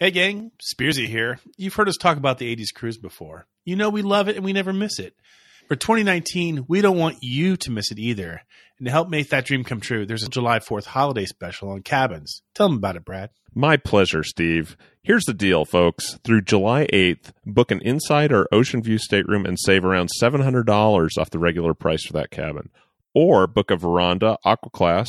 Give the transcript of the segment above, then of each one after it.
Hey, gang, Spearsy here. You've heard us talk about the 80s cruise before. You know we love it and we never miss it. For 2019, we don't want you to miss it either. And to help make that dream come true, there's a July 4th holiday special on cabins. Tell them about it, Brad. My pleasure, Steve. Here's the deal, folks. Through July 8th, book an inside or ocean view stateroom and save around $700 off the regular price for that cabin. Or book a veranda, aqua class,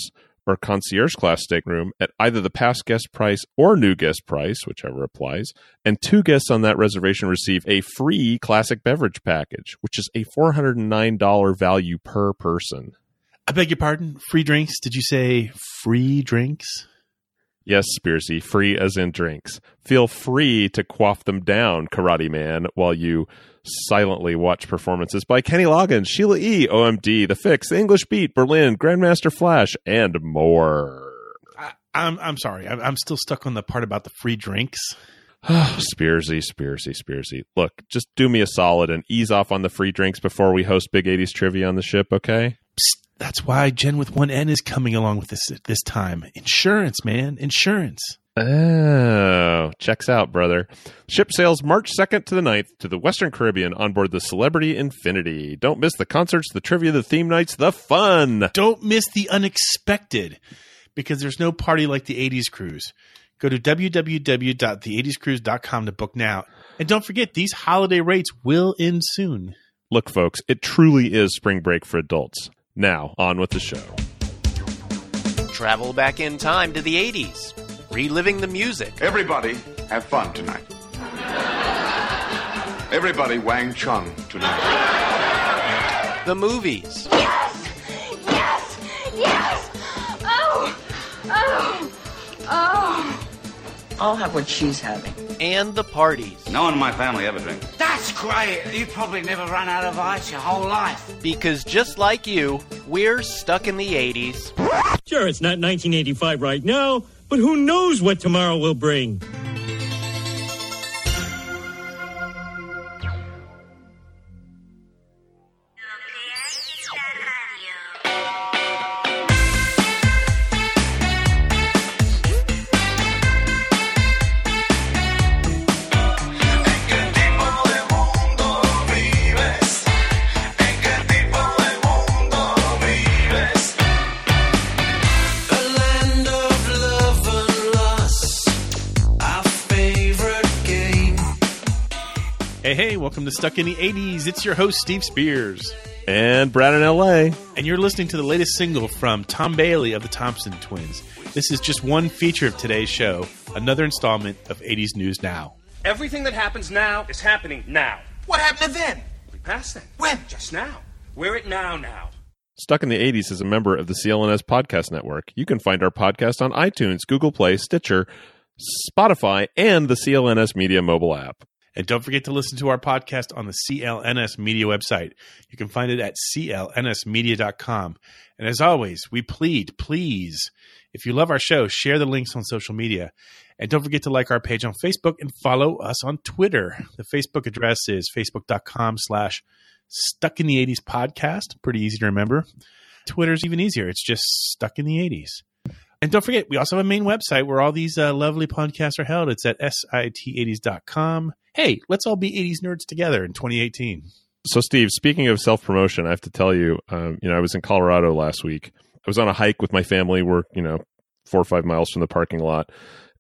or concierge class stateroom at either the past guest price or new guest price, whichever applies. And two guests on that reservation receive a free classic beverage package, which is a $409 value per person. I beg your pardon? Free drinks? Did you say free drinks? Yes, Spearsy, free as in drinks. Feel free to quaff them down, Karate Man, while you silently watch performances by Kenny Loggins, Sheila E., OMD, The Fixx, The English Beat, Berlin, Grandmaster Flash, and more. I, I'm I'm sorry. I'm, I'm still stuck on the part about the free drinks. Spearsy, Spearsy, Spearsy. Look, just do me a solid and ease off on the free drinks before we host Big 80s trivia on the ship, okay? Psst, that's why Jen with one N is coming along with this at this time. Insurance, man, insurance. Oh, checks out, brother. Ship sails March 2nd to the 9th to the Western Caribbean on board the Celebrity Infinity. Don't miss the concerts, the trivia, the theme nights, the fun. Don't miss the unexpected because there's no party like the 80s cruise. Go to www.the80scruise.com to book now. And don't forget, these holiday rates will end soon. Look, folks, it truly is spring break for adults. Now, on with the show. Travel back in time to the 80s, reliving the music, Everybody have fun tonight. Everybody Wang Chung tonight. the movies, Yes! Yes! Yes! Oh! Oh! Oh! I'll have what she's having. and the parties. No one in my family ever drinks. That's great. You probably never run out of ice your whole life. Because just like you, we're stuck in the 80s. Sure, it's not 1985 right now, but who knows what tomorrow will bring? Hey, hey, welcome to Stuck in the 80s. It's your host, Steve Spears. And Brad in LA. And you're listening to the latest single from Tom Bailey of the Thompson Twins. This is just one feature of today's show, another installment of 80s News Now. Everything that happens now is happening now. What happened to then? We passed that. When? Just now. We're at now now. Stuck in the 80s is a member of the CLNS Podcast Network. You can find our podcast on iTunes, Google Play, Stitcher, Spotify, and the CLNS Media mobile app. And don't forget to listen to our podcast on the CLNS Media website. You can find it at clnsmedia.com. And as always, we plead, please, if you love our show, share the links on social media. And don't forget to like our page on Facebook and follow us on Twitter. The Facebook address is facebook.com slash stuck in the 80s podcast. Pretty easy to remember. Twitter's even easier. It's just stuck in the 80s. And don't forget, we also have a main website where all these uh, lovely podcasts are held. It's at sit80s.com. Hey, let's all be 80s nerds together in 2018. So, Steve, speaking of self promotion, I have to tell you, um, you know, I was in Colorado last week. I was on a hike with my family. We're, you know, four or five miles from the parking lot.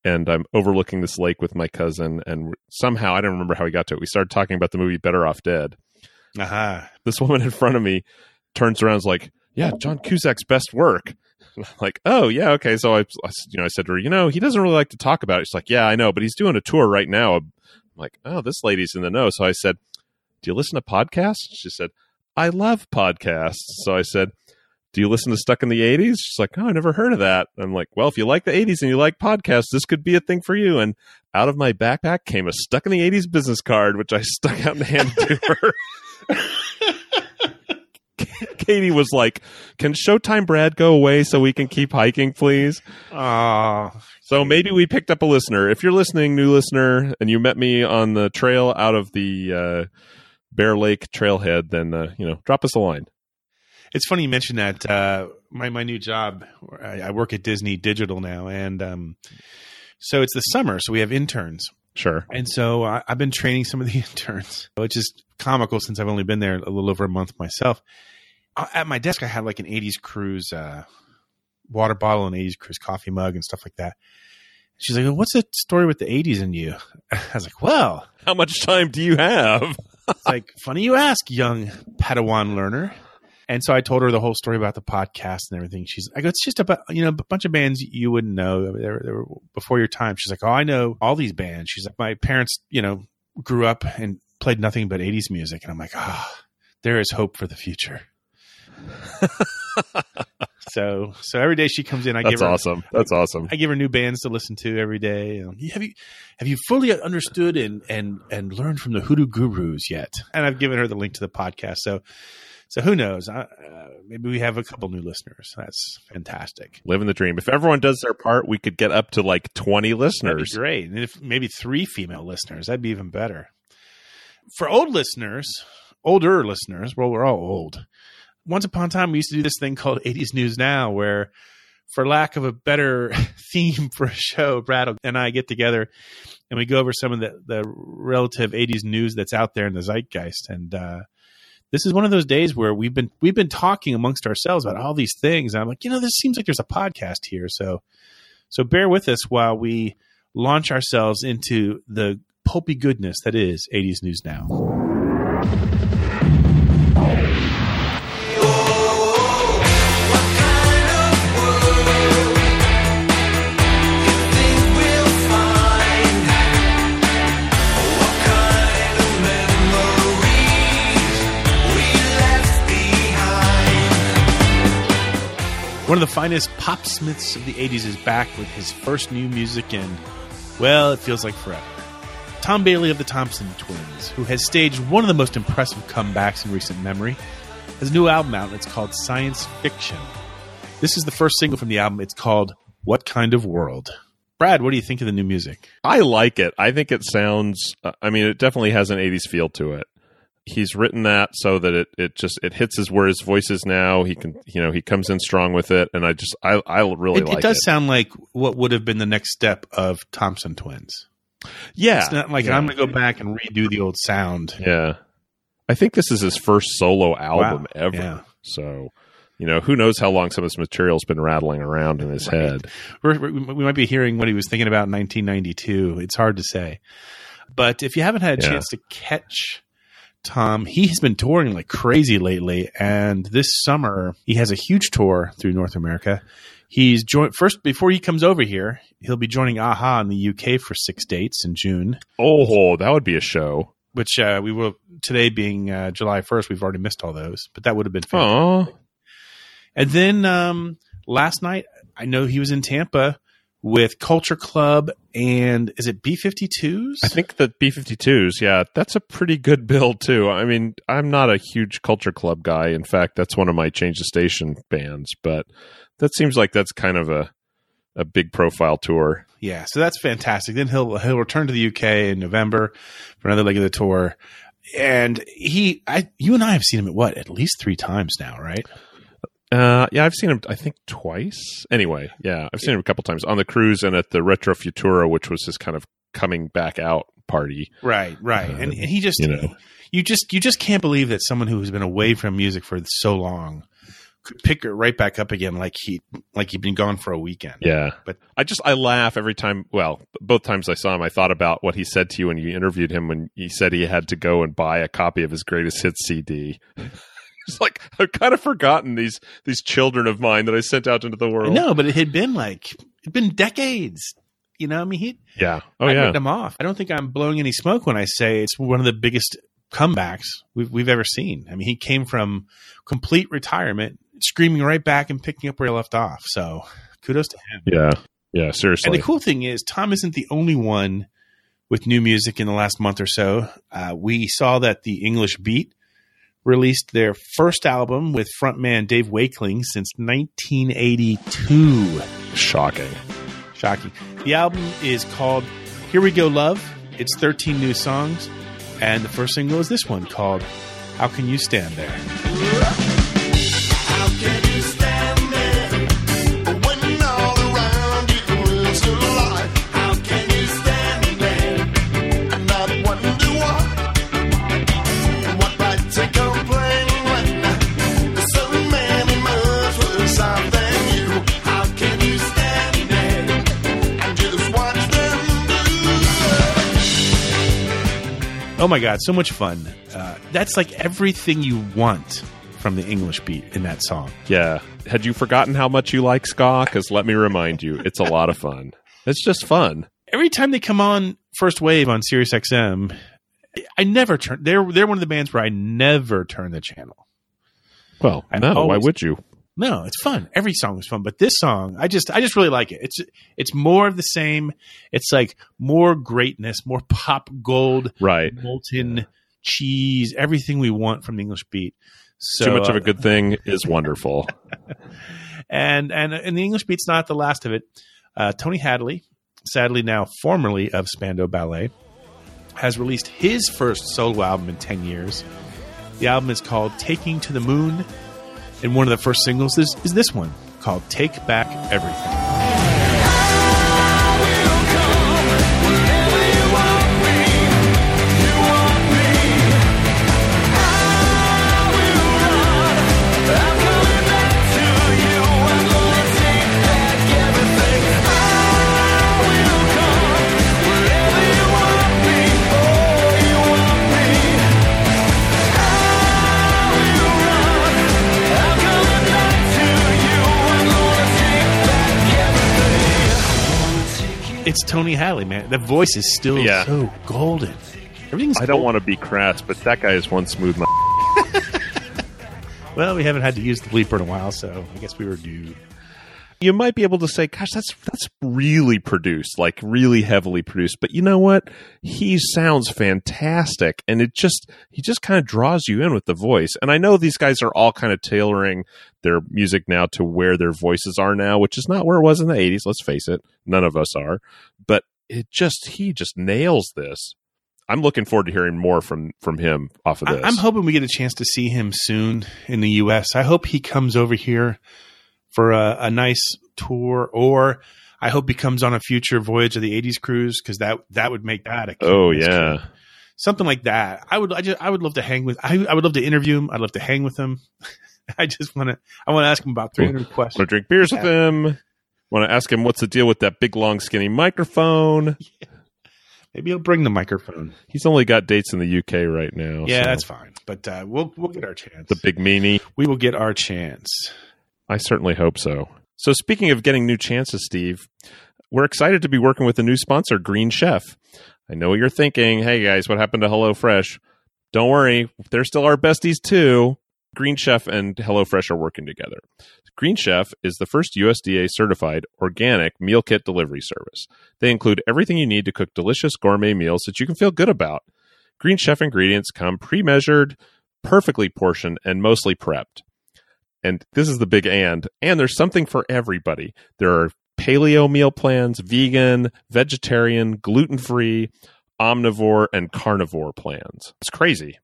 And I'm overlooking this lake with my cousin. And somehow, I don't remember how we got to it. We started talking about the movie Better Off Dead. Aha. This woman in front of me turns around and is like, Yeah, John Cusack's best work. Like, oh, yeah, okay. So I, I- you know, I said to her, you know, he doesn't really like to talk about it. She's like, yeah, I know, but he's doing a tour right now. I'm like, oh, this lady's in the know. So I said, do you listen to podcasts? She said, I love podcasts. So I said, do you listen to Stuck in the 80s? She's like, oh, I never heard of that. I'm like, well, if you like the 80s and you like podcasts, this could be a thing for you. And out of my backpack came a Stuck in the 80s business card, which I stuck out and handed to her. Katie was like, can Showtime Brad go away so we can keep hiking, please? Ah, So maybe we picked up a listener. If you're listening, new listener, and you met me on the trail out of the uh, Bear Lake trailhead, then uh, you know, drop us a line. it's funny you mentioned that. Uh, my my new job, I, I work at Disney Digital now, and um, So it's the summer, so we have interns. Sure. And so I, I've been training some of the interns, which is comical since I've only been there a little over a month myself. At my desk, I had like an 80s cruise uh, water bottle and 80s cruise coffee mug and stuff like that. She's like, What's the story with the 80s in you? I was like, Well, How much time do you have? it's like, funny you ask, young Padawan learner. And so I told her the whole story about the podcast and everything. She's, I go, it's just about, you know, a bunch of bands you wouldn't know. They were, they were before your time. She's like, oh, I know all these bands. She's like, my parents, you know, grew up and played nothing but 80s music. And I'm like, ah, there is hope for the future. so, so every day she comes in, I That's give her, awesome. That's awesome. I give her new bands to listen to every day. Um, have you have you fully understood and and and learned from the Hoodoo Gurus yet? And I've given her the link to the podcast. So so who knows? I, uh, maybe we have a couple new listeners. That's fantastic. Living the dream. If everyone does their part, we could get up to like 20 That'd listeners. be great. And if maybe three female listeners, that'd be even better. For old listeners, older listeners, well, we're all old. Once upon a time, we used to do this thing called 80s News Now, where, for lack of a better theme for a show, Brad and I get together and we go over some of the, the relative 80s news that's out there in the zeitgeist. And uh, this is one of those days where we've been we've been talking amongst ourselves about all these things. And I'm like, you know, this seems like there's a podcast here. So so bear with us while we launch ourselves into the pulpy goodness that is 80s News Now. One of the finest pop smiths of the 80s is back with his first new music and, well, it feels like forever. Tom Bailey of the Thompson Twins, who has staged one of the most impressive comebacks in recent memory, has a new album out and it's called Science Fiction. This is the first single from the album. It's called What Kind of World? Brad, what do you think of the new music? I like it. I think it sounds, I mean, it definitely has an 80s feel to it. He's written that so that it, it just, it hits his where his voice is now. He can, you know, he comes in strong with it. And I just, I, I really It, like it does sound like what would have been the next step of Thompson Twins. Yeah. It's not like yeah. I'm going to go back and redo the old sound. Yeah. I think this is his first solo album Wow. ever. Yeah. So, you know, who knows how long some of this material's been rattling around in his head. We're, we we might be hearing what he was thinking about in 1992. It's hard to say. But if you haven't had a Yeah. chance to catch Tom, he has been touring like crazy lately. And this summer, he has a huge tour through North America. He's joined first before he comes over here. He'll be joining AHA in the UK for six dates in June, Oh, that would be a show. which uh, we will today being uh, July 1st. We've already missed all those, but that would have been fantastic. Oh, And then um, last night, I know he was in Tampa with Culture Club and is it B 52s? I think the B 52s, yeah, that's a pretty good build, too. I mean, I'm not a huge Culture Club guy. In fact, that's one of my Change the Station bands, but that seems like that's kind of a, a big profile tour. Yeah, so that's fantastic. Then he'll he'll return to the UK in November for another leg of the tour. And he, I, you and I have seen him at what at least three times now, right? Uh, yeah, I've seen him, I think, twice. Anyway, yeah, I've seen him a couple times on the cruise and at the Retro Futura, which was his kind of coming back out party. Right, right. and, and he just, you know. you just, you just can't believe that someone who's been away from music for so long could pick it right back up again, like he, like he'd been gone for a weekend. Yeah. But- I just, I laugh every time. Well, both times I saw him, I thought about what he said to you when you interviewed him when he said he had to go and buy a copy of his greatest hits CD. It's like, I've kind of forgotten these, these children of mine that I sent out into the world. No, but it had been like it'd been decades. You know, I mean, he Yeah. Oh, I yeah. them off. I don't think I'm blowing any smoke when I say it's one of the biggest comebacks we've we've ever seen. I mean, he came from complete retirement, screaming right back and picking up where he left off. So kudos to him. Yeah. Yeah. Seriously. And the cool thing is, Tom isn't the only one with new music in the last month or so. Uh, we saw that the English Beat released their first album with frontman Dave Wakeling since 1982. Shocking. Shocking. The album is called Here We Go Love. It's 13 new songs. And the first single is this one called How Can You Stand There? Oh my God, so much fun. Uh, that's like everything you want from the English beat in that song. Yeah. Had you forgotten how much you like ska? Because let me remind you, it's a lot of fun. It's just fun. Every time they come on First Wave on Sirius XM, I never turn. They're they're one of the bands where I never turn the channel. Well, I no, why would you? No, it's fun. Every song is fun, but this song, I just I just really like it. It's it's more of the same. It's like more greatness, more pop gold, Right. molten cheese, everything we want from the English beat. So, Too much of uh, a good thing is wonderful. and and and the English beat's not the last of it. Uh, Tony Hadley, sadly now formerly of Spandau Ballet, has released his first solo album in ten years. The album is called "Talking to the Moon," and one of the first singles is, is this one called "Take Back Everything." It's Tony Hadley, man. The voice is still Yeah. so golden. Everything's. I don't want to be crass, but that guy is one smooth. m- Well, we haven't had to use the bleeper in a while, so I guess we were due. You might be able to say, "Gosh, that's that's really produced, like really heavily produced." But you know what? He sounds fantastic, and it just he just kind of draws you in with the voice. And I know these guys are all kind of tailoring their music now to where their voices are now, which is not where it was in the '80s. Let's face it, none of us are. But it just he just nails this. I'm looking forward to hearing more from from him off of this. I'm hoping we get a chance to see him soon in the U.S. I hope he comes over here for a, a nice tour, or I hope he comes on a future voyage of the '80s cruise because that that would make that a Oh yeah. trip. something like that. I would I just I would love to hang with I, I would love to interview him. I'd love to hang with him. I just want to I want to ask him about 300 Want questions. to drink beers with him. Want to ask him what's the deal with that big, long, skinny microphone. Maybe he'll bring the microphone. He's only got dates in the UK right now. Yeah, so- that's fine. But uh, we'll we'll get our chance. the big meanie. we will get our chance. I certainly hope so. So, speaking of getting new chances, Steve, we're excited to be working with a new sponsor, Green Chef. I know what you're thinking. Hey, guys, what happened to HelloFresh? Don't worry, they're still our besties, too. Green Chef and HelloFresh are working together. Green Chef is the first USDA certified organic meal kit delivery service. They include everything you need to cook delicious gourmet meals that you can feel good about. Green Chef ingredients come pre measured, perfectly portioned, and mostly prepped. And this is the big and. And there's something for everybody. There are paleo meal plans, vegan, vegetarian, gluten free, omnivore, and carnivore plans. It's crazy.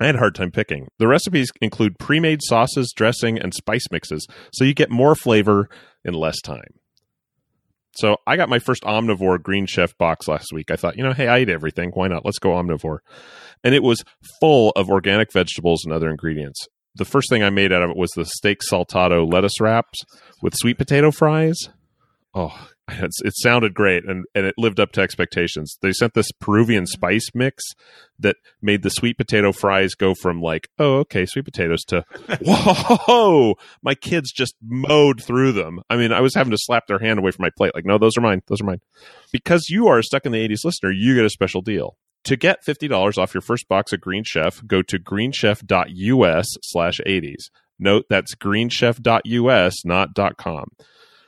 I had a hard time picking. The recipes include pre made sauces, dressing, and spice mixes, so you get more flavor in less time. So I got my first omnivore Green Chef box last week. I thought, you know, hey, I eat everything. Why not? Let's go omnivore. And it was full of organic vegetables and other ingredients. The first thing I made out of it was the steak saltado lettuce wraps with sweet potato fries. Oh, it sounded great and, and it lived up to expectations. They sent this Peruvian spice mix that made the sweet potato fries go from like, oh, okay, sweet potatoes to, whoa, my kids just mowed through them. I mean, I was having to slap their hand away from my plate. Like, no, those are mine. Those are mine. Because you are stuck in the 80s listener, you get a special deal. To get $50 off your first box of Green Chef, go to greenchef.us slash 80s. Note that's greenchef.us, not .com.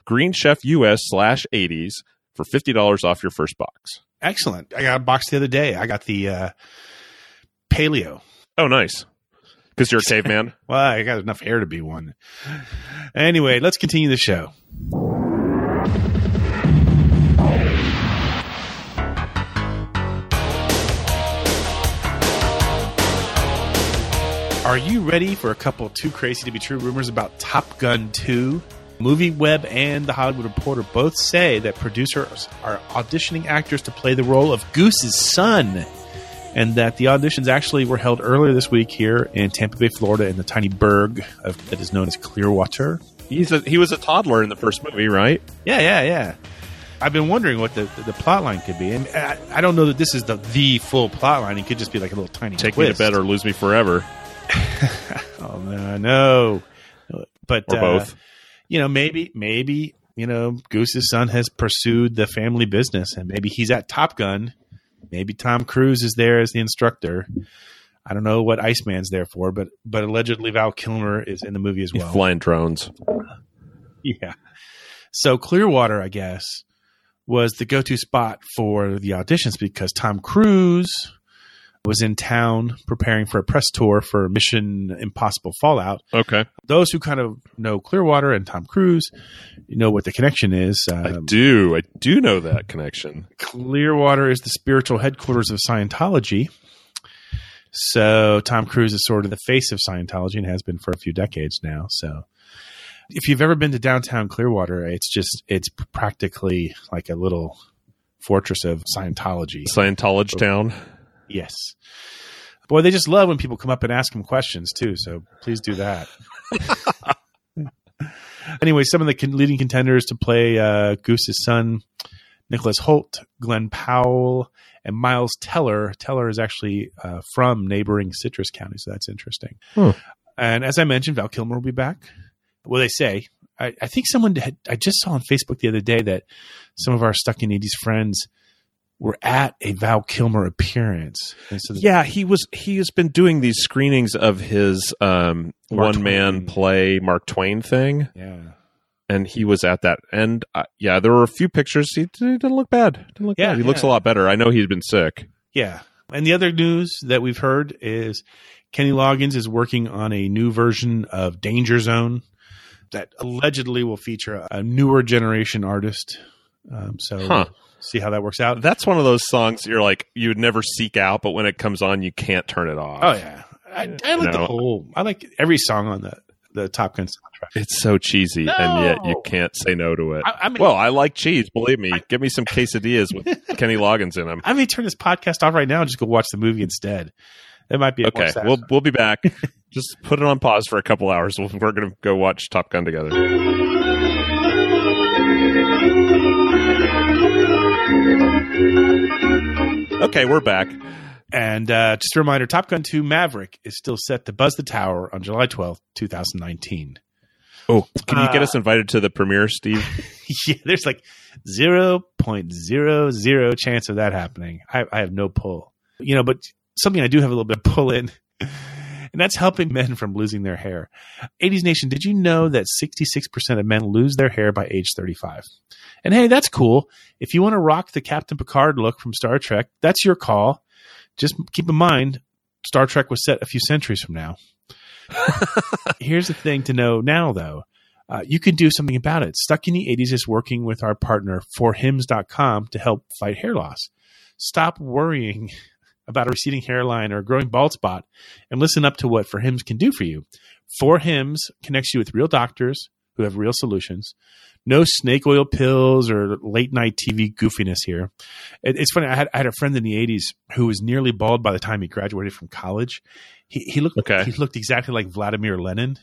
Green Chef US slash 80s for $50 off your first box. Excellent. I got a box the other day. I got the uh, paleo. Oh, nice. Because you're a caveman. Well, I got enough hair to be one. Anyway, let's continue the show. Are you ready for a couple too crazy to be true rumors about Top Gun 2? Movie Web and The Hollywood Reporter both say that producers are auditioning actors to play the role of Goose's son, and that the auditions actually were held earlier this week here in Tampa Bay, Florida, in the tiny burg of, that is known as Clearwater. He's a, he was a toddler in the first movie, right? Yeah, yeah, yeah. I've been wondering what the the plot line could be, and I, I don't know that this is the the full plot line. It could just be like a little tiny Take me to bed or lose me forever, Oh no, no. But or uh, both. you know, maybe maybe you know Goose's son has pursued the family business, and maybe he's at Top Gun. Maybe Tom Cruise is there as the instructor. I don't know what Iceman's there for, but but allegedly Val Kilmer is in the movie as well. Flying drones. Yeah. So Clearwater, I guess, was the go-to spot for the auditions because Tom Cruise was in town preparing for a press tour for Mission Impossible Fallout. Okay, Those who kind of know Clearwater and Tom Cruise, you know what the connection is. I Um, do. I do know that connection. Clearwater is the spiritual headquarters of Scientology. So Tom Cruise is sort of the face of Scientology and has been for a few decades now. So if you've ever been to downtown Clearwater, it's just it's practically like a little fortress of Scientology. Scientology town. Yes. Boy, they just love when people come up and ask them questions too. So please do that. anyway, some of the con- leading contenders to play uh, Goose's son, Nicholas Hoult, Glen Powell, and Miles Teller. Teller is actually uh, from neighboring Citrus County, so that's interesting. Hmm. And as I mentioned, Val Kilmer will be back. Well, they say. I, I think someone had, I just saw on Facebook the other day that some of our stuck in 80s friends were at a Val Kilmer appearance. So the- Yeah, he was. He has been doing these screenings of his um, one man play Mark Twain thing, Yeah. and he was at that. And uh, yeah, there were a few pictures. He, didn't look bad. Didn't look Yeah, bad. He looks a lot better. I know he's been sick. Yeah. And the other news that we've heard is Kenny Loggins is working on a new version of Danger Zone that allegedly will feature a newer generation artist. Um, so Huh. See how that works out. That's one of those songs you're like you would never seek out, but when it comes on, you can't turn it off. oh yeah. I, I like the whole, I like every song on the, the Top Gun soundtrack. It's so cheesy, and yet you can't say no to it. I- I mean- well, I like cheese. Believe me. Give me some quesadillas with Kenny Loggins in them. I may turn this podcast off right now and just go watch the movie instead. That might be a Okay, we'll we'll be back. Just put it on pause for a couple hours. We're going to go watch Top Gun together. Okay, we're back. And uh, just a reminder Top Gun 2 Maverick is still set to buzz the tower on July 12th, 2019. Oh, can you get Uh, us invited to the premiere, Steve? yeah, there's like 0.00 chance of that happening. I, I have no pull. You know, but something I do have a little bit of pull in, and that's helping men from losing their hair. 80s Nation, did you know that 66% of men lose their hair by age 35? And hey, that's cool. If you want to rock the Captain Picard look from Star Trek, that's your call. Just keep in mind, Star Trek was set a few centuries from now. Here's the thing to know now, though. Uh, you can do something about it. Stuck in the 80s is working with our partner, forhims.com, to help fight hair loss. Stop worrying about a receding hairline or a growing bald spot and listen up to what For Hims can do for you. For Hims connects you with real doctors who have real solutions. No snake oil pills or late night TV goofiness here. It, it's funny. I had, I had a friend in the 80s who was nearly bald by the time he graduated from college. He, he looked Okay. he looked exactly like Vladimir Lenin.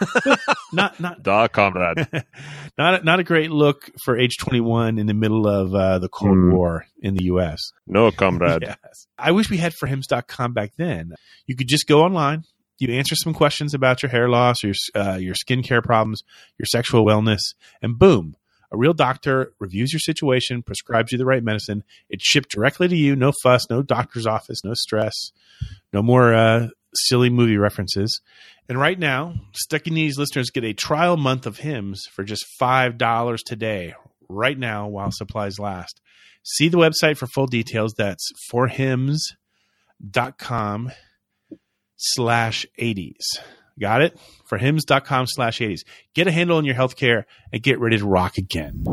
not not Da, comrade. not a, not a great look for age 21 in the middle of uh, the Cold Hmm. War in the U.S. No, comrade. Yes. I wish we had forhims.com back then. You could just go online, you answer some questions about your hair loss, your uh, your skincare problems, your sexual wellness, and boom, a real doctor reviews your situation, prescribes you the right medicine. It's shipped directly to you. No fuss, no doctor's office, no stress, no more uh, silly movie references. And right now, Stuck in These listeners get a trial month of Hims for just $5 today, right now, while supplies last. See the website for full details. That's forhims.com slash 80s. Got it? Forhims.com slash 80s. Get a handle on your healthcare and get ready to rock again.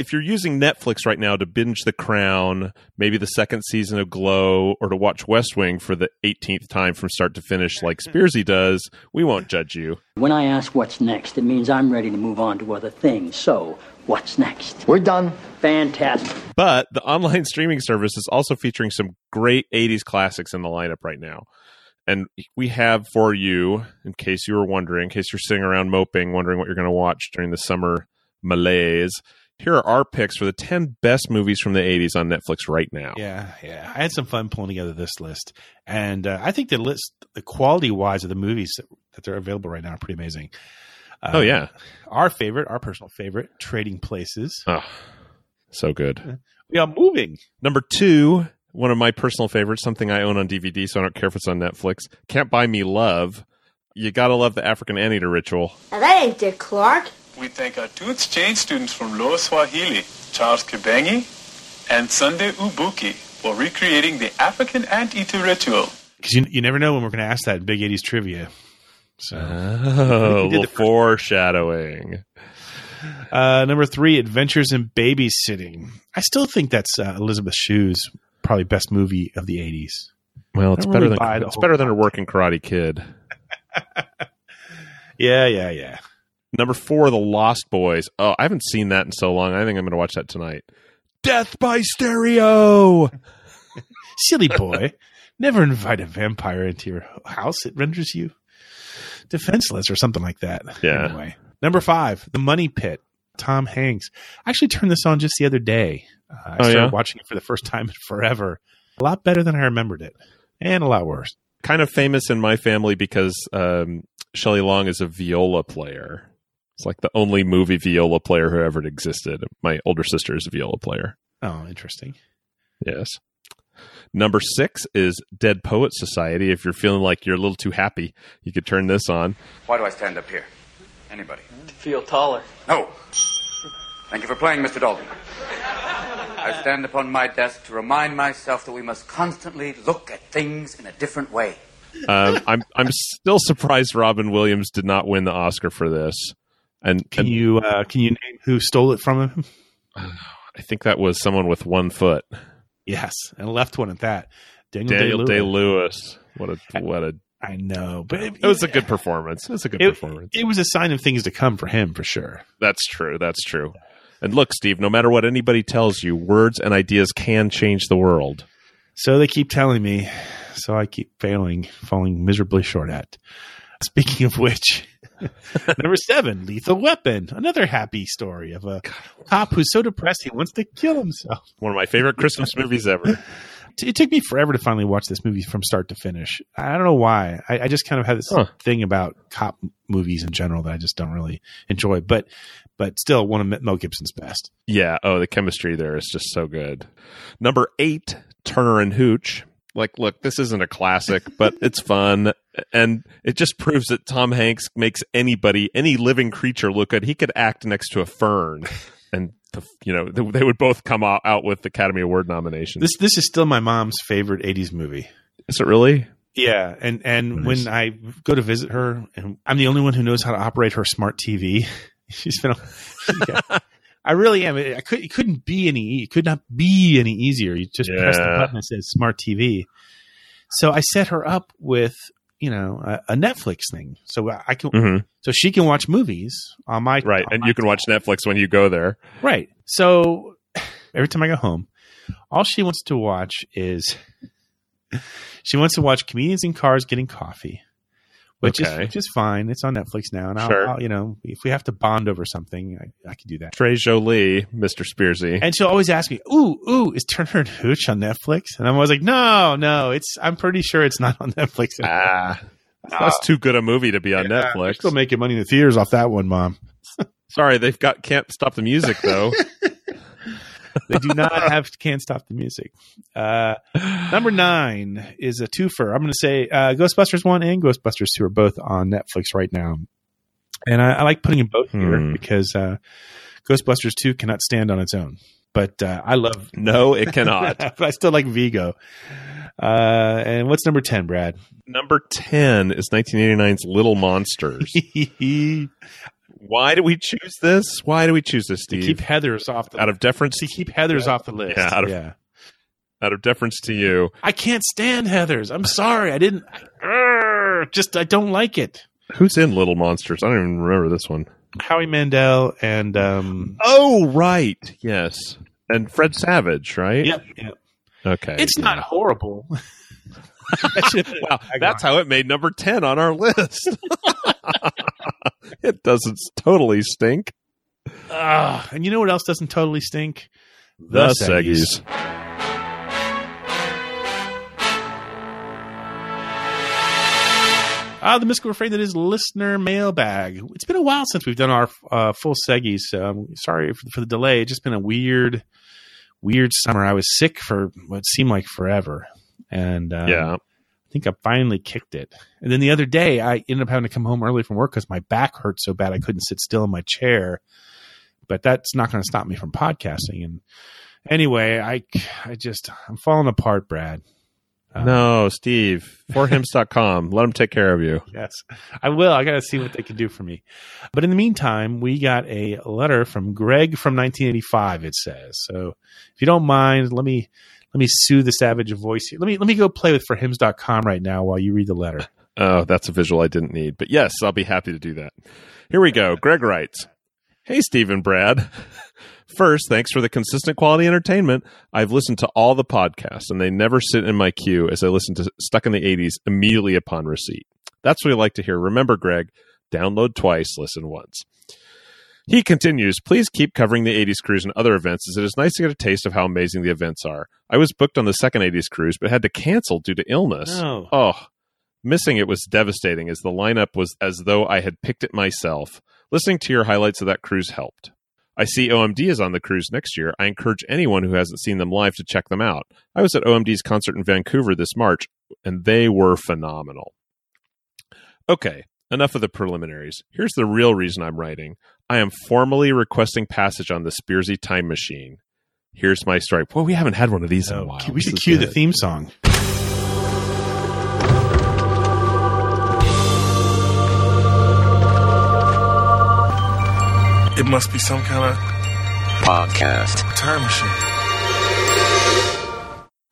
If you're using Netflix right now to binge The Crown, maybe the second season of Glow, or to watch West Wing for the 18th time from start to finish, like mm-hmm. Spearsy does, we won't judge you. When I ask what's next, it means I'm ready to move on to other things. So, what's next? We're done. Fantastic. But the online streaming service is also featuring some great 80s classics in the lineup right now. And we have for you, in case you were wondering, in case you're sitting around moping, wondering what you're going to watch during the summer malaise, here are our picks for the 10 best movies from the 80s on Netflix right now. Yeah, yeah. I had some fun pulling together this list, and uh, I think the list, the quality wise of the movies that, that are available right now, are pretty amazing. Uh, Oh, yeah. our favorite, our personal favorite, Trading Places. Oh, so good. We are moving. Number two, one of my personal favorites, something I own on DVD, so I don't care if it's on Netflix. Can't Buy Me Love. You gotta love the African Anteater ritual. Now that ain't Dick Clark. We thank our two exchange students from Lower Swahili, Charles Kibengi and Sunday Ubuki, for recreating the African anteater ritual. Because you, you never know when we're going to ask that in Big 80s trivia. So, Oh, We little the foreshadowing. uh, number three, Adventures in Babysitting. I still think that's uh, Elizabeth Shue's probably best movie of the 80s. Well, it's better really than the it's better than a working Karate Kid. Yeah, yeah, yeah. Number four, The Lost Boys. Oh, I haven't seen that in so long. I think I'm going to watch that tonight. Death by Stereo. Silly boy. Never invite a vampire into your house. It renders you defenseless or something like that. Yeah. Anyway. Number five, The Money Pit. Tom Hanks. I actually turned this on just the other day. Uh, I Oh, started yeah? watching it for the first time in forever. A lot better than I remembered it, and a lot worse. Kind of famous in my family because um, Shelley Long is a viola player. It's like the only movie viola player who ever existed. My older sister is a viola player. Oh, interesting. Yes. Number six is Dead Poet Society. If you're feeling like you're a little too happy, you could turn this on. Why do I stand up here? Anybody? To feel taller. No. Thank you for playing, Mr. Dalton. I stand upon my desk to remind myself that we must constantly look at things in a different way. Um, I'm I'm still surprised Robin Williams did not win the Oscar for this. And, Can and you uh, can you name who stole it from him? I think that was someone with one foot. Yes, and a left one at that. Daniel, Daniel Day. Lewis. What a what a I know, but it, it was a good performance. It was a good it, performance. it was a sign of things to come for him for sure. That's true. That's true. And look, Steve, no matter what anybody tells you, words and ideas can change the world. So they keep telling me, so I keep failing, falling miserably short at. Speaking of which, number seven, Lethal Weapon, another happy story of a cop who's so depressed he wants to kill himself. One of my favorite Christmas movies ever. It took me forever to finally watch this movie from start to finish. I don't know why. I, I just kind of had this Huh. thing about cop movies in general that I just don't really enjoy, but but still one of Mel Gibson's best. Yeah. Oh, the chemistry there is just so good. Number eight, Turner and Hooch. Like, look, this isn't a classic, but it's fun. And it just proves that Tom Hanks makes anybody, any living creature look good. He could act next to a fern and, the, you know, they, they would both come out, out with Academy Award nominations. This this is still my mom's favorite '80s movie. is it really? Yeah, and and Nice. when I go to visit her, and I'm the only one who knows how to operate her smart TV. She's been. yeah. I really am. I could. It couldn't be any. It could not be any easier. You just press the button that says smart TV. So I set her up with you know a, a Netflix thing, so I can hmm so she can watch movies on my Right. on And my you can watch Netflix when you go there. Right. So every time I go home, all she wants to watch is she wants to watch comedians in cars getting coffee, which Okay. is which is fine. It's on Netflix now, and I'll, Sure. I'll- you know if we have to bond over something, I, I can do that. Trey Jolie, Mr. Spearsy. And she'll always ask me, "Ooh, ooh, is Turner and Hooch on Netflix?" And I'm always like, "No, no, it's. I'm pretty sure it's not on Netflix." ah, that's too good a movie to be on Yeah, Netflix. still making money in the theaters off that one, Mom. Sorry, they've got Can't Stop the Music, though. They do not have can't stop the music. Uh, number nine is a twofer. I'm going to say uh, Ghostbusters one and Ghostbusters two are both on Netflix right now, and I, I like putting them both here Hmm. because uh, Ghostbusters two cannot stand on its own. But uh, I love, no, it cannot. but I still like Vigo. Uh, and what's number ten, Brad? Number 10 is 1989's Little Monsters. Why do we choose this? Why do we choose this, Steve? to keep Heather's off the out of deference to keep Heather's off the list. Yeah, out of- yeah. out of deference to you. I can't stand Heather's. I'm sorry. I didn't. Urgh, just I don't like it. Who's in Little Monsters? I don't even remember this one. Howie Mandel and um. Oh, right. Yes. And Fred Savage, right? Yep. yep. Okay. It's not horrible. wow, that's how it made number 10 on our list. it doesn't totally stink. Ah, and you know what else doesn't totally stink? The, Seggies. Ah, the mystical refrain that is listener mailbag. It's been a while since we've done our uh, full seggies. So I'm sorry for, for the delay. It's just been a weird, weird summer. I was sick for what seemed like forever, and um, Yeah. I think I finally kicked it. And then the other day, I ended up having to come home early from work because my back hurt so bad I couldn't sit still in my chair. But that's not going to stop me from podcasting. And anyway, I, I just I'm falling apart, Brad. Um, no, Steve. Forhims.com. Let them take care of you. Yes, I will. I got to see what they can do for me. But in the meantime, we got a letter from Greg from 1985. It says so. If you don't mind, let me let me soothe the savage voice here. Let me let me go play with forhims.com right now while you read the letter. Oh, that's a visual I didn't need. But yes, I'll be happy to do that. Here we go. Greg writes Hey, Stephen Brad. First, thanks for the consistent quality entertainment. I've listened to all the podcasts, and they never sit in my queue as I listen to Stuck in the 80s immediately upon receipt. That's what I like to hear. Remember, Greg, download twice, listen once. He continues, please keep covering the 80s cruise and other events as it is nice to get a taste of how amazing the events are. I was booked on the second 80s cruise, but had to cancel due to illness. No. Oh, missing it was devastating as the lineup was as though I had picked it myself. Listening to your highlights of that cruise helped. I see OMD is on the cruise next year. I encourage anyone who hasn't seen them live to check them out. I was at OMD's concert in Vancouver this March, and they were phenomenal. Okay, enough of the preliminaries. Here's the real reason I'm writing. I am formally requesting passage on the Spearsy time machine. Here's my story. Well, we haven't had one of these in a oh, while. We should is cue the theme song. It must be some kind of Podcast. time machine.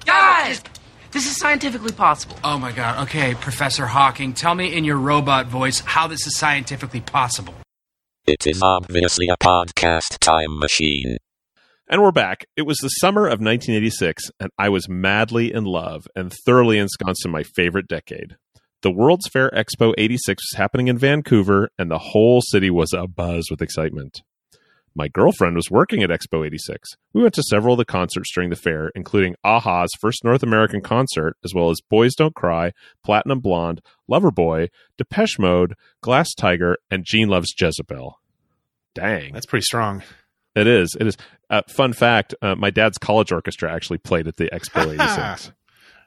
Guys! This is scientifically possible. Oh my god. Okay, Professor Hawking, tell me in your robot voice how this is scientifically possible. It is obviously a podcast time machine. And we're back. It was the summer of 1986, and I was madly in love and thoroughly ensconced in my favorite decade. The World's Fair Expo 86 was happening in Vancouver, and the whole city was abuzz with excitement. My girlfriend was working at Expo 86. We went to several of the concerts during the fair, including Aha's first North American concert, as well as Boys Don't Cry, Platinum Blonde, Loverboy, Depeche Mode, Glass Tiger, and Gene Loves Jezebel. Dang. That's pretty strong. It is. It is. Uh, fun fact: uh, my dad's college orchestra actually played at the Expo '86.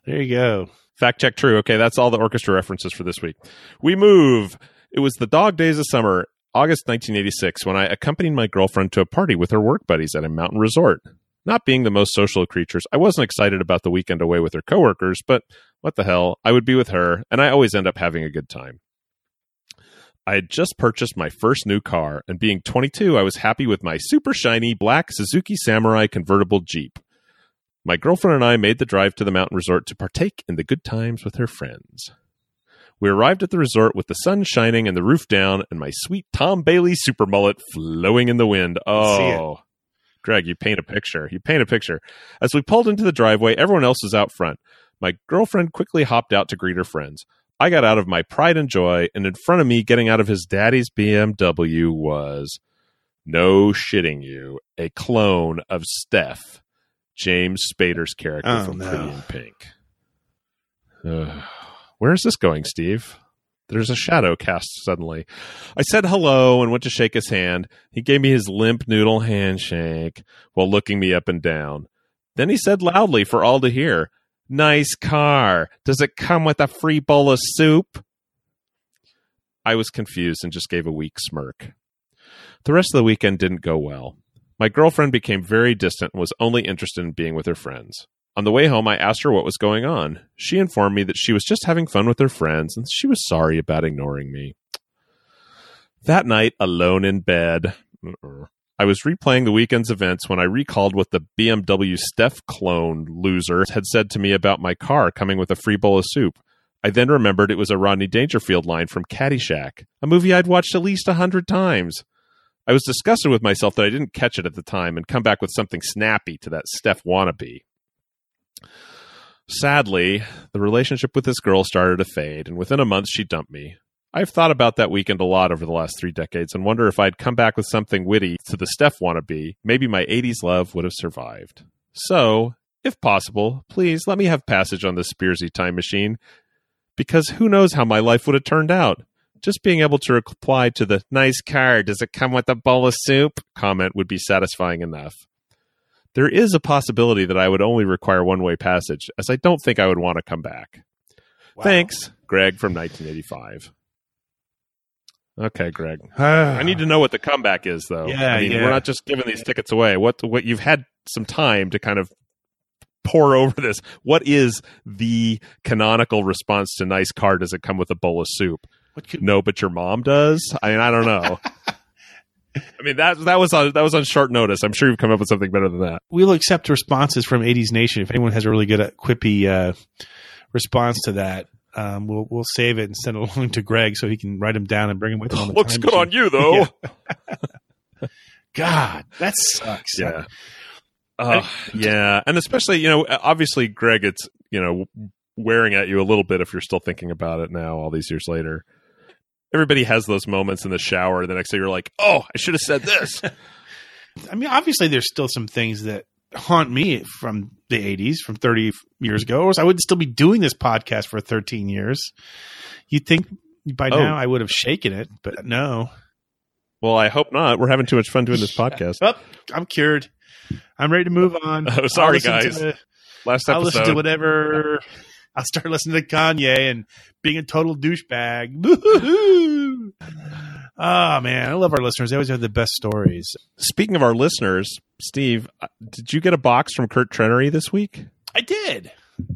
there you go. Fact check true. Okay, that's all the orchestra references for this week. We move. It was the dog days of summer, August 1986, when I accompanied my girlfriend to a party with her work buddies at a mountain resort. Not being the most social of creatures, I wasn't excited about the weekend away with her coworkers, but what the hell? I would be with her, and I always end up having a good time. I had just purchased my first new car, and being 22, I was happy with my super shiny black Suzuki Samurai convertible Jeep. My girlfriend and I made the drive to the mountain resort to partake in the good times with her friends. We arrived at the resort with the sun shining and the roof down, and my sweet Tom Bailey super mullet flowing in the wind. Oh, Greg, you paint a picture. You paint a picture. As we pulled into the driveway, everyone else was out front. My girlfriend quickly hopped out to greet her friends. I got out of my pride and joy, and in front of me, getting out of his daddy's BMW, was no shitting you, a clone of Steph, James Spader's character Oh, from no. Pretty in Pink. Ugh. Where is this going, Steve? There's a shadow cast suddenly. I said hello and went to shake his hand. He gave me his limp noodle handshake while looking me up and down. Then he said loudly for all to hear, Nice car. Does it come with a free bowl of soup? I was confused and just gave a weak smirk. The rest of the weekend didn't go well. My girlfriend became very distant and was only interested in being with her friends. On the way home, I asked her what was going on. She informed me that she was just having fun with her friends and she was sorry about ignoring me. That night, alone in bed, uh-uh, I was replaying the weekend's events when I recalled what the BMW Steph clone loser had said to me about my car coming with a free bowl of soup. I then remembered it was a Rodney Dangerfield line from Caddyshack, a movie I'd watched at least a hundred times. I was disgusted with myself that I didn't catch it at the time and come back with something snappy to that Steph wannabe. Sadly, the relationship with this girl started to fade, and within a month she dumped me. I've thought about that weekend a lot over the last three decades and wonder if I'd come back with something witty to the Steph wannabe, maybe my 80s love would have survived. So, if possible, please let me have passage on this Spearsy time machine, because who knows how my life would have turned out. Just being able to reply to the nice car, does it come with a bowl of soup comment would be satisfying enough. There is a possibility that I would only require one way passage, as I don't think I would want to come back. Thanks, Greg from 1985. Okay, Greg. I need to know what the comeback is, though. Yeah, I mean, yeah. we're not just giving these tickets away. What what you've had some time to kind of pour over this. What is the canonical response to "nice car"? Does it come with a bowl of soup? no, but your mom does. I mean, I don't know. I mean that that was on that was on short notice. I'm sure you've come up with something better than that. We'll accept responses from 80s Nation. If anyone has a really good, uh, quippy uh, response to that, um, we'll we'll save it and send it along to Greg so he can write them down and bring them with him. On the Looks good on you, though. God, that sucks. Yeah. Uh, yeah, and especially you know, obviously, Greg, it's you know wearing at you a little bit if you're still thinking about it now, all these years later. Everybody has those moments in the shower. The next day, you're like, "Oh, I should have said this." I mean, obviously, there's still some things that haunt me from the 80s, from 30 years ago, or I wouldn't still be doing this podcast for 13 years. You'd think by Oh. now I would have shaken it, but no. well, I hope not. We're having too much fun doing this podcast. Oh, I'm cured. I'm ready to move on. Oh, sorry, guys. to- Last episode. I'll listen to whatever. I'll start listening to Kanye and being a total douchebag. Oh man, I love our listeners. They always have the best stories. Speaking of our listeners, Steve, uh, did you get a box from Kurt Trenery this week? I did.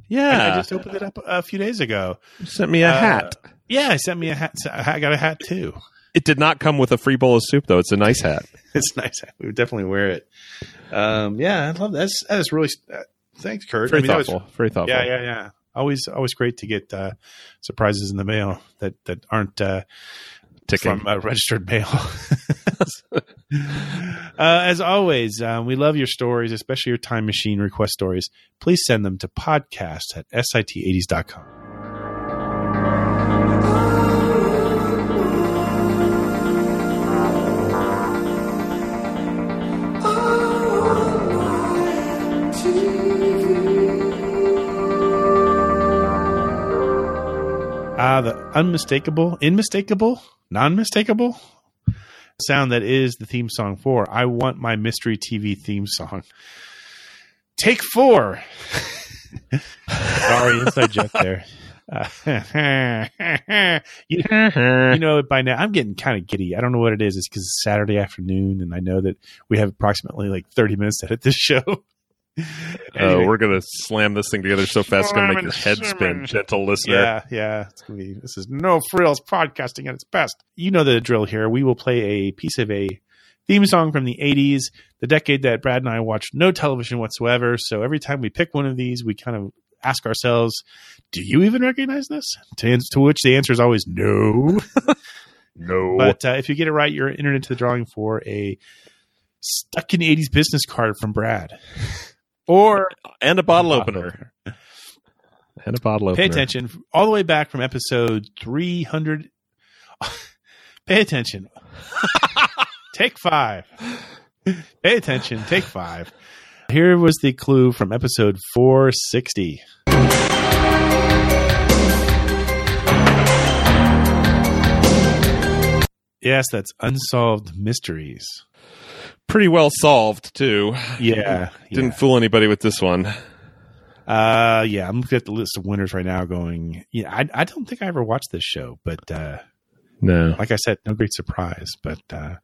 Yeah, I, I just opened it up a few days ago. You sent me a Uh, hat. Yeah, I sent me a hat. I got a hat too. It did not come with a free bowl of soup, though. It's a nice hat. It's nice. hat. We would definitely wear it. Um, yeah, I love that. That's, that is really. Uh, thanks, Kurt. Very I mean, that was- thoughtful. Very thoughtful. Yeah, yeah, yeah. Always, always great to get uh, surprises in the mail that that aren't uh, Ticking. from uh, registered mail. uh, as always, um, we love your stories, especially your time machine request stories. Please send them to podcast at sit80s.com. Ah, the unmistakable, unmistakable, non-mistakable sound that is the theme song for I Want My Mystery TV theme song. Take four. Sorry, inside joke there. Uh, you, you know, by now I'm getting kind of giddy. I don't know what it is. It's because it's Saturday afternoon, and I know that we have approximately like 30 minutes to hit this show. Anyway. we're gonna slam this thing together so fast, it's gonna make your head spin, gentle listener. Yeah, yeah. It's gonna be this is no frills podcasting at its best. You know the drill here. We will play a piece of a theme song from the 80s, the decade that Brad and I watched no television whatsoever. So every time we pick one of these, we kind of ask ourselves, do you even recognize this? To, to which the answer is always no. no. But uh, if you get it right, you're entered into the drawing for a stuck in the 80s business card from Brad. Or and a bottle opener. And a bottle opener. Pay attention all the way back from episode 300. Pay attention. take five. Pay attention. Take five. Here was the clue from episode 460. Yes, that's unsolved mysteries. Pretty well solved too. Yeah, Didn't fool anybody with this one. Uh, yeah, I'm looking at the list of winners right now. Going, yeah, I, I don't think I ever watched this show, but uh, No. like I said, no great surprise. But uh,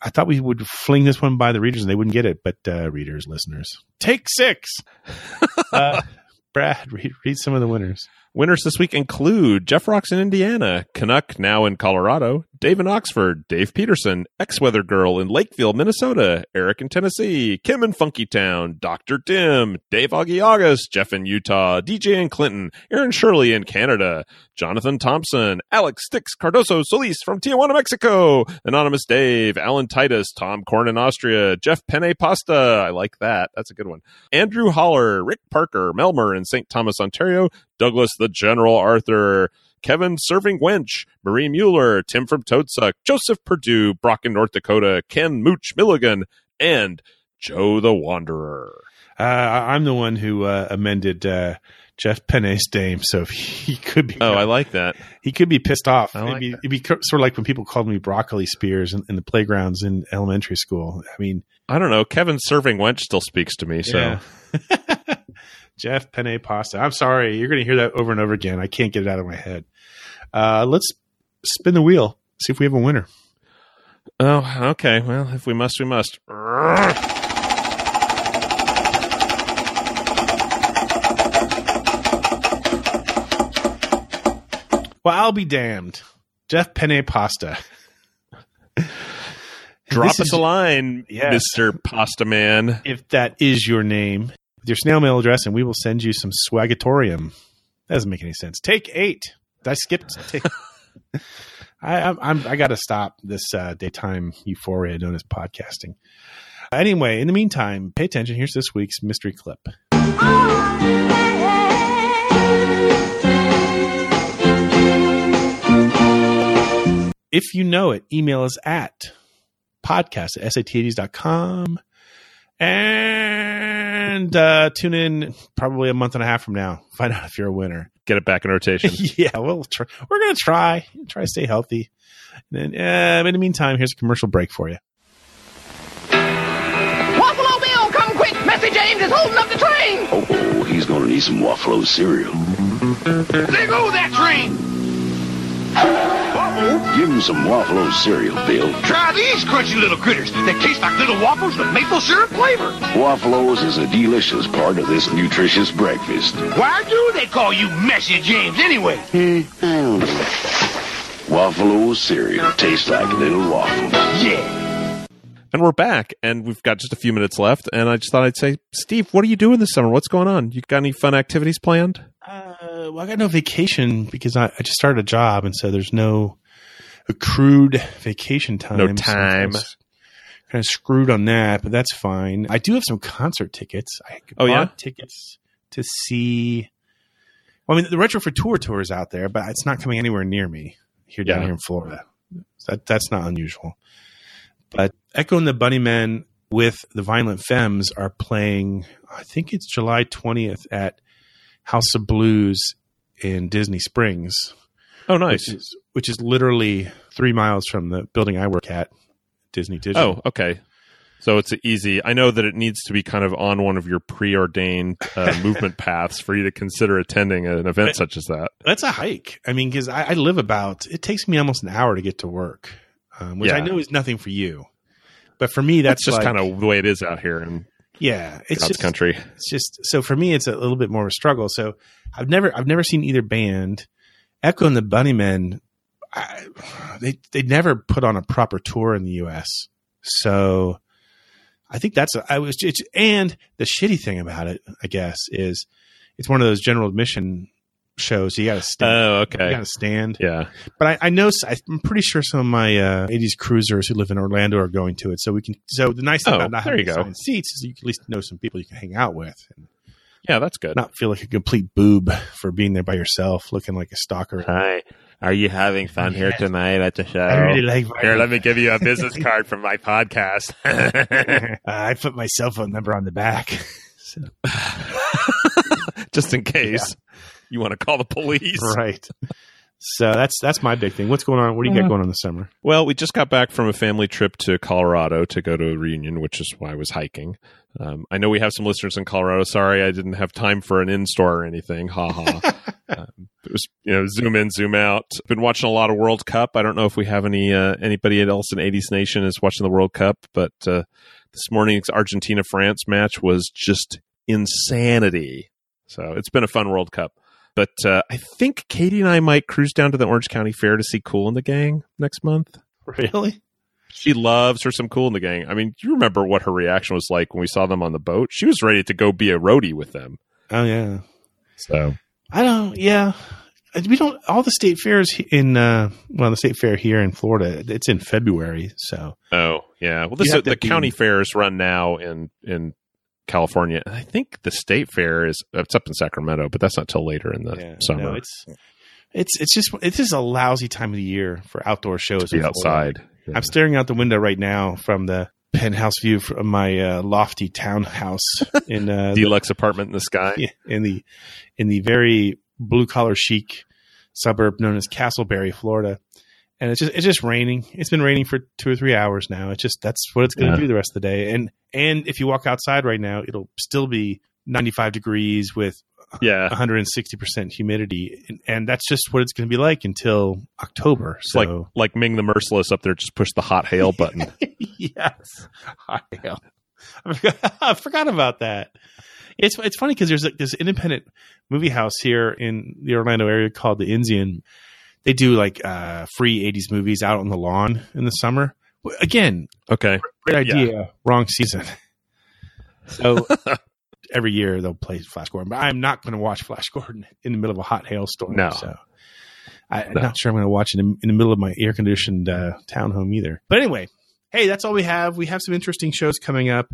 I thought we would fling this one by the readers and they wouldn't get it. But uh, readers, listeners, take six. uh, Brad, read, read some of the winners. Winners this week include Jeff Rocks in Indiana, Canuck now in Colorado, Dave in Oxford, Dave Peterson, Ex Weather Girl in Lakeville, Minnesota, Eric in Tennessee, Kim in Funky Town, Dr. Tim, Dave Augie August, Jeff in Utah, DJ in Clinton, Aaron Shirley in Canada, Jonathan Thompson, Alex Sticks Cardoso Solis from Tijuana, Mexico, Anonymous Dave, Alan Titus, Tom Korn in Austria, Jeff Penne Pasta, I like that, that's a good one, Andrew Holler, Rick Parker, Melmer in St. Thomas, Ontario, Douglas the General Arthur, Kevin Serving Wench, Marie Mueller, Tim from Toadsuck, Joseph Purdue, Brock in North Dakota, Ken Mooch Milligan, and Joe the Wanderer. Uh, I'm the one who uh, amended uh, Jeff Penne's name, so he could be. Oh, I like that. He could be pissed off. I like it'd, be, it'd be sort of like when people called me broccoli spears in, in the playgrounds in elementary school. I mean, I don't know. Kevin Serving Wench still speaks to me, so. Yeah. Jeff Penne Pasta. I'm sorry. You're going to hear that over and over again. I can't get it out of my head. Uh, let's spin the wheel, see if we have a winner. Oh, okay. Well, if we must, we must. Well, I'll be damned. Jeff Penne Pasta. Drop us is- a line, Yes. Mr. Pasta Man. If that is your name, your snail mail address, and we will send you some swagatorium. That doesn't make any sense. Take eight. I skipped. Take, I, I'm, I'm, I got to stop this uh, daytime euphoria known as podcasting. Anyway, in the meantime, pay attention. Here's this week's mystery clip. If you know it, email us at podcast at sit80s.com and uh, tune in probably a month and a half from now. Find out if you're a winner. Get it back in rotation. yeah, we'll try. We're gonna try. Try to stay healthy. And then, uh, in the meantime, here's a commercial break for you. Buffalo Bill, come quick! Messy James is holding up the train! Oh, he's gonna need some Waffalo cereal. There go that train! Give him some Waffalo cereal, Bill. Try these crunchy little critters. They taste like little waffles with maple syrup flavor. Waffelos is a delicious part of this nutritious breakfast. Why do they call you Messy James anyway? Waffalo cereal tastes like little waffles. Yeah. And we're back, and we've got just a few minutes left. And I just thought I'd say, Steve, what are you doing this summer? What's going on? You got any fun activities planned? Uh, well, I got no vacation because I, I just started a job, and so there's no accrued vacation time. No time. kind of- Kind of screwed on that, but that's fine. I do have some concert tickets. I Oh, yeah? tickets to see. Well, I mean, the Retro Futura Tour tour is out there, but it's not coming anywhere near me here down Yeah. here in Florida. That that's not unusual. But Echo and the Bunnymen with the Violent Femmes are playing. I think it's July twentieth at House of Blues in Disney Springs. Oh, nice. Which is, which is literally three miles from the building I work at, Disney Digital. Oh, okay. So it's easy. I know that it needs to be kind of on one of your preordained uh, movement paths for you to consider attending an event But- such as that. That's a hike. I mean, because I, I live about, it takes me almost an hour to get to work, um, which I know is nothing for you. But for me, that's, That's just like- kind of the way it is out here in yeah, it's God's just, country. It's just so for me, it's a little bit more of a struggle. So I've never, I've never seen either band. Echo and the Bunnymen, I, they they never put on a proper tour in the U.S. So I think that's a, I was it's, and the shitty thing about it, I guess, is it's one of those general admission shows. You got to stand. Oh, okay. You got to stand. Yeah. But I, I know I'm pretty sure some of my uh, '80s cruisers who live in Orlando are going to it. So we can. So the nice thing Oh, about not having assigned seats is you can at least know some people you can hang out with. And Yeah, that's good. not feel like a complete boob for being there by yourself, looking like a stalker. Hi. Are you having fun here tonight at the show? I really like Here, let me give you a business card from my podcast. Uh, I put my cell phone number on the back. So- just in case you want to call the police. right. So that's that's my big thing. What's going on? What do you Uh-huh. got going on this summer? Well, we just got back from a family trip to Colorado to go to a reunion, which is why I was hiking. Um, I know we have some listeners in Colorado. Sorry, I didn't have time for an in store or anything. Ha ha. um, it you know zoom in, zoom out. Been watching a lot of World Cup. I don't know if we have any uh, anybody else in 80s Nation is watching the World Cup, but uh, this morning's Argentina France match was just insanity. So it's been a fun World Cup. but uh, I think Katie and I might cruise down to the Orange County Fair to see Kool and the Gang next month. Really? She loves her some Kool and the Gang. I mean, you remember what her reaction was like when we saw them on the boat? She was ready to go be a roadie with them. Oh yeah. So I don't. Yeah, we don't. All the state fairs in uh, well, the state fair here in Florida, it's in February. So Oh yeah. Well, this is, the be- county fairs run now in in California. I think the state fair is it's up in Sacramento, but that's not till later in the yeah, summer. no, it's it's it's just it's just a lousy time of the year for outdoor shows. be in Florida. outside. I'm staring out the window right now from the penthouse view from my uh, lofty townhouse in uh, the- Deluxe apartment in the sky. in the in the very blue collar chic suburb known as Casselberry, Florida. And it's just it's just raining. It's been raining for two or three hours now. It's just that's what it's going to Yeah. do the rest of the day. And and if you walk outside right now, it'll still be 95 degrees with Yeah. 160 percent humidity, and, and that's just what it's going to be like until October. So like like Ming the Merciless up there just push the hot hail button. yes, I am. I forgot, I forgot about that. It's it's funny because there's like this independent movie house here in the Orlando area called the Enzian. They do like uh, free '80s movies out on the lawn in the summer. Again, okay. great Yeah. idea. Wrong season. So every year they'll play Flash Gordon, but I'm not going to watch Flash Gordon in the middle of a hot hailstorm. No. So I, I'm No. not sure I'm going to watch it in, in the middle of my air conditioned uh, townhome either. But anyway, hey, that's all we have. We have some interesting shows coming up,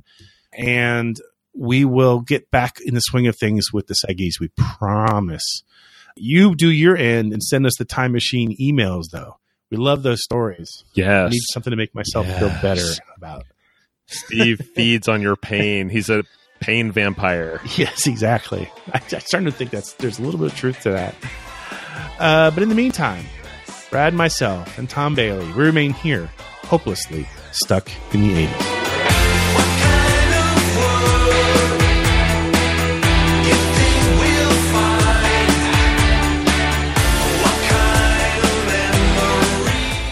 and we will get back in the swing of things with the Seggies. We promise. You do your end and send us the time machine emails, though. We love those stories. I need something to make myself feel better about. Steve feeds on your pain. He's a pain vampire. Yes, exactly. I, I'm starting to think that's there's a little bit of truth to that. Uh, but in the meantime, Brad, myself, and Tom Bailey, we remain here, hopelessly stuck in the 80s.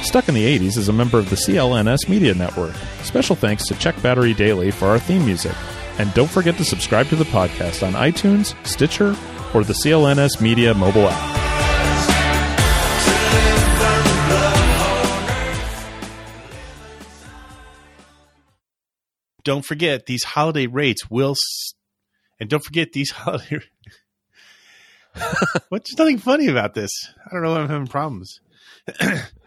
Stuck in the 80s is a member of the CLNS Media Network. Special thanks to Check Battery Daily for our theme music. And don't forget to subscribe to the podcast on iTunes, Stitcher, or the CLNS Media mobile app. Don't forget these holiday rates will, s- and don't forget these holiday. What's nothing funny about this? I don't know. I'm having problems.